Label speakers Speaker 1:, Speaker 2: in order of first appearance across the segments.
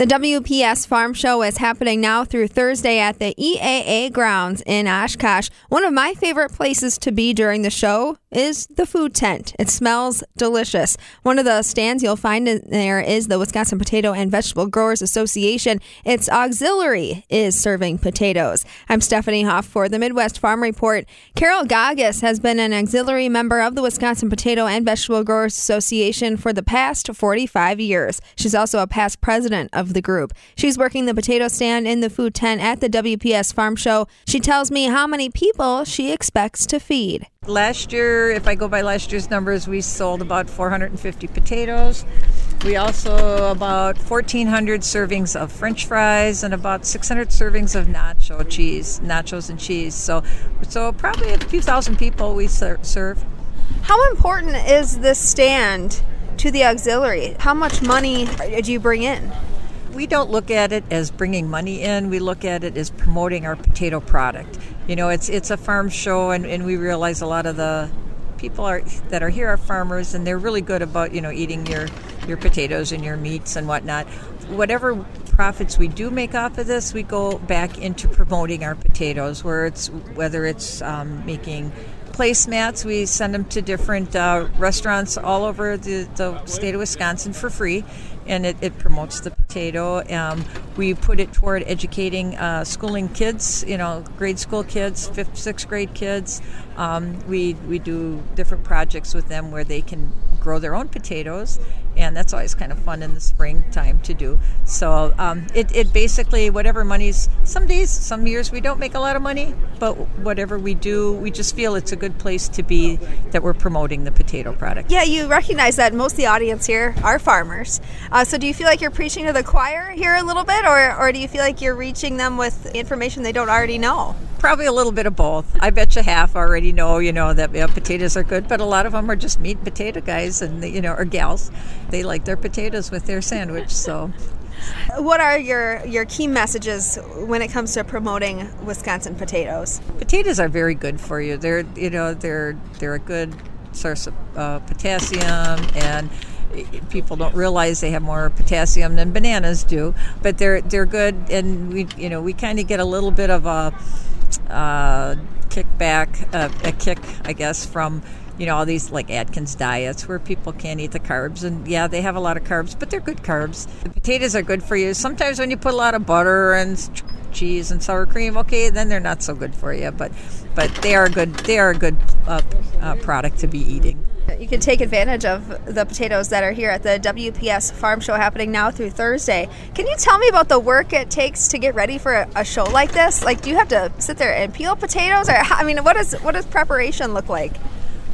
Speaker 1: The WPS Farm Show is happening now through Thursday at the EAA grounds in Oshkosh. One of my favorite places to be during the show is the food tent. It smells delicious. One of the stands you'll find in there is the Wisconsin Potato and Vegetable Growers Association. Its auxiliary is serving potatoes. I'm Stephanie Hoff for the Midwest Farm Report. Carole Gagas has been an auxiliary member of the Wisconsin Potato and Vegetable Growers Association for the past 45 years. She's also a past president of the group. She's working the potato stand in the food tent at the WPS Farm Show. She tells me how many people she expects to feed.
Speaker 2: Last year, if I go by last year's numbers, we sold about 450 potatoes. We also about 1,400 servings of French fries and about 600 servings of nacho cheese, nachos and cheese. So, so probably a few thousand people we serve.
Speaker 1: How important is this stand to the auxiliary? How much money do you bring in?
Speaker 2: we don't look at it as bringing money in. We look at it as promoting our potato product. You know, it's it's a farm show, and, and we realize a lot of the people are that are here are farmers, and they're really good about you know eating your your potatoes and your meats and whatnot. Whatever profits we do make off of this, we go back into promoting our potatoes. Where it's whether it's um, making placemats. We send them to different uh, restaurants all over the, the, state of Wisconsin for free, and it, it promotes the potato. Um, we put it toward educating uh, schooling kids, you know, grade school kids, fifth, sixth grade kids. Um, we, we do different projects with them where they can grow their own potatoes and that's always kind of fun in the springtime to do. So um, it, it basically whatever money's some days, some years we don't make a lot of money, but whatever we do, we just feel it's a good place to be that we're promoting the potato product.
Speaker 1: Yeah, you recognize that most of the audience here are farmers. Uh, so do you feel like you're preaching to the choir here a little bit, or or do you feel like you're reaching them with information they don't already know?
Speaker 2: Probably a little bit of both. I bet you half already know, you know, that know, potatoes are good, but a lot of them are just meat and potato guys and you know, or gals. They like their potatoes with their sandwich. So,
Speaker 1: what are your your key messages when it comes to promoting Wisconsin potatoes?
Speaker 2: Potatoes are very good for you. They're you know they're they're a good source of uh, potassium and people don't realize they have more potassium than bananas do, but they're they're good, and we you know we kind of get a little bit of a uh, kickback, uh, a kick, I guess, from you know all these like Atkins diets where people can't eat the carbs, and yeah, they have a lot of carbs, but they're good carbs. The potatoes are good for you. Sometimes when you put a lot of butter and cheese and sour cream, okay, then they're not so good for you, but but they are good. They are a good uh, uh product to be eating.
Speaker 1: You can take advantage of the potatoes that are here at the WPS Farm Show happening now through Thursday. Can you tell me about the work it takes to get ready for a, show like this? Like, do you have to sit there and peel potatoes, or I mean, what does what does preparation look like?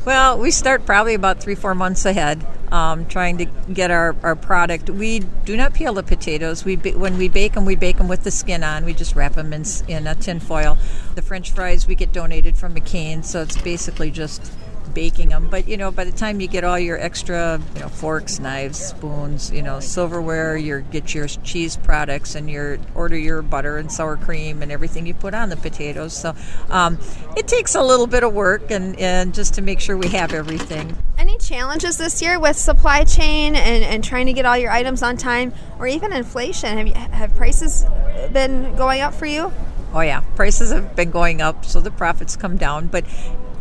Speaker 2: Well, we start probably about three, four months ahead, um, trying to get our, our product. We do not peel the potatoes. We when we bake them, we bake them with the skin on. We just wrap them in in a tin foil. The French fries we get donated from McCain, so it's basically just baking them. But you know, by the time you get all your extra, you know, forks, knives, spoons, you know, silverware, you get your cheese products and your order your butter and sour cream and everything you put on the potatoes. So um, it takes a little bit of work and, and just to make sure we have everything.
Speaker 1: Any challenges this year with supply chain and, and trying to get all your items on time, or even inflation? Have you, have prices been going up for you?
Speaker 2: Oh yeah, prices have been going up, so the profits come down. But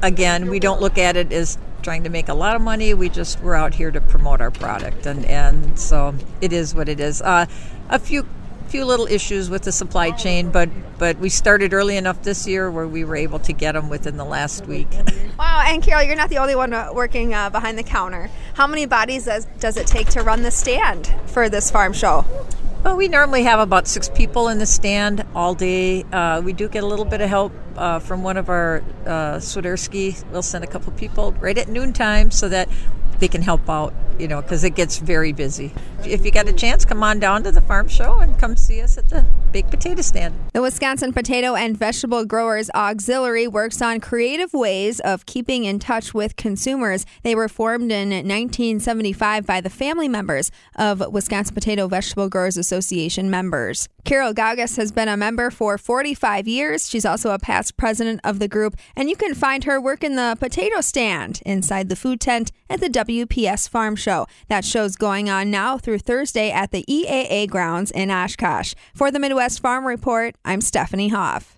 Speaker 2: again, we don't look at it as trying to make a lot of money. We just we're out here to promote our product, and and so it is what it is. Uh, a few few little issues with the supply chain, but but we started early enough this year where we were able to get them within the last week.
Speaker 1: wow! And Carole, you're not the only one working uh, behind the counter. How many bodies does, does it take to run the stand for this farm show?
Speaker 2: Well, we normally have about six people in the stand all day. Uh, we do get a little bit of help uh, from one of our uh, Swiderski. We'll send a couple people right at noontime so that they can help out, you know, because it gets very busy. If you get a chance, come on down to the farm show and come see us at the baked potato stand.
Speaker 1: The Wisconsin Potato and Vegetable Growers Auxiliary works on creative ways of keeping in touch with consumers. They were formed in 1975 by the family members of Wisconsin Potato Vegetable Growers Association members. Carole Gagas has been a member for 45 years. She's also a past president of the group, and you can find her work in the potato stand inside the food tent at the WPS Farm. Show. That show's going on now through Thursday at the EAA grounds in Oshkosh. For the Midwest Farm Report, I'm Stephanie Hoff.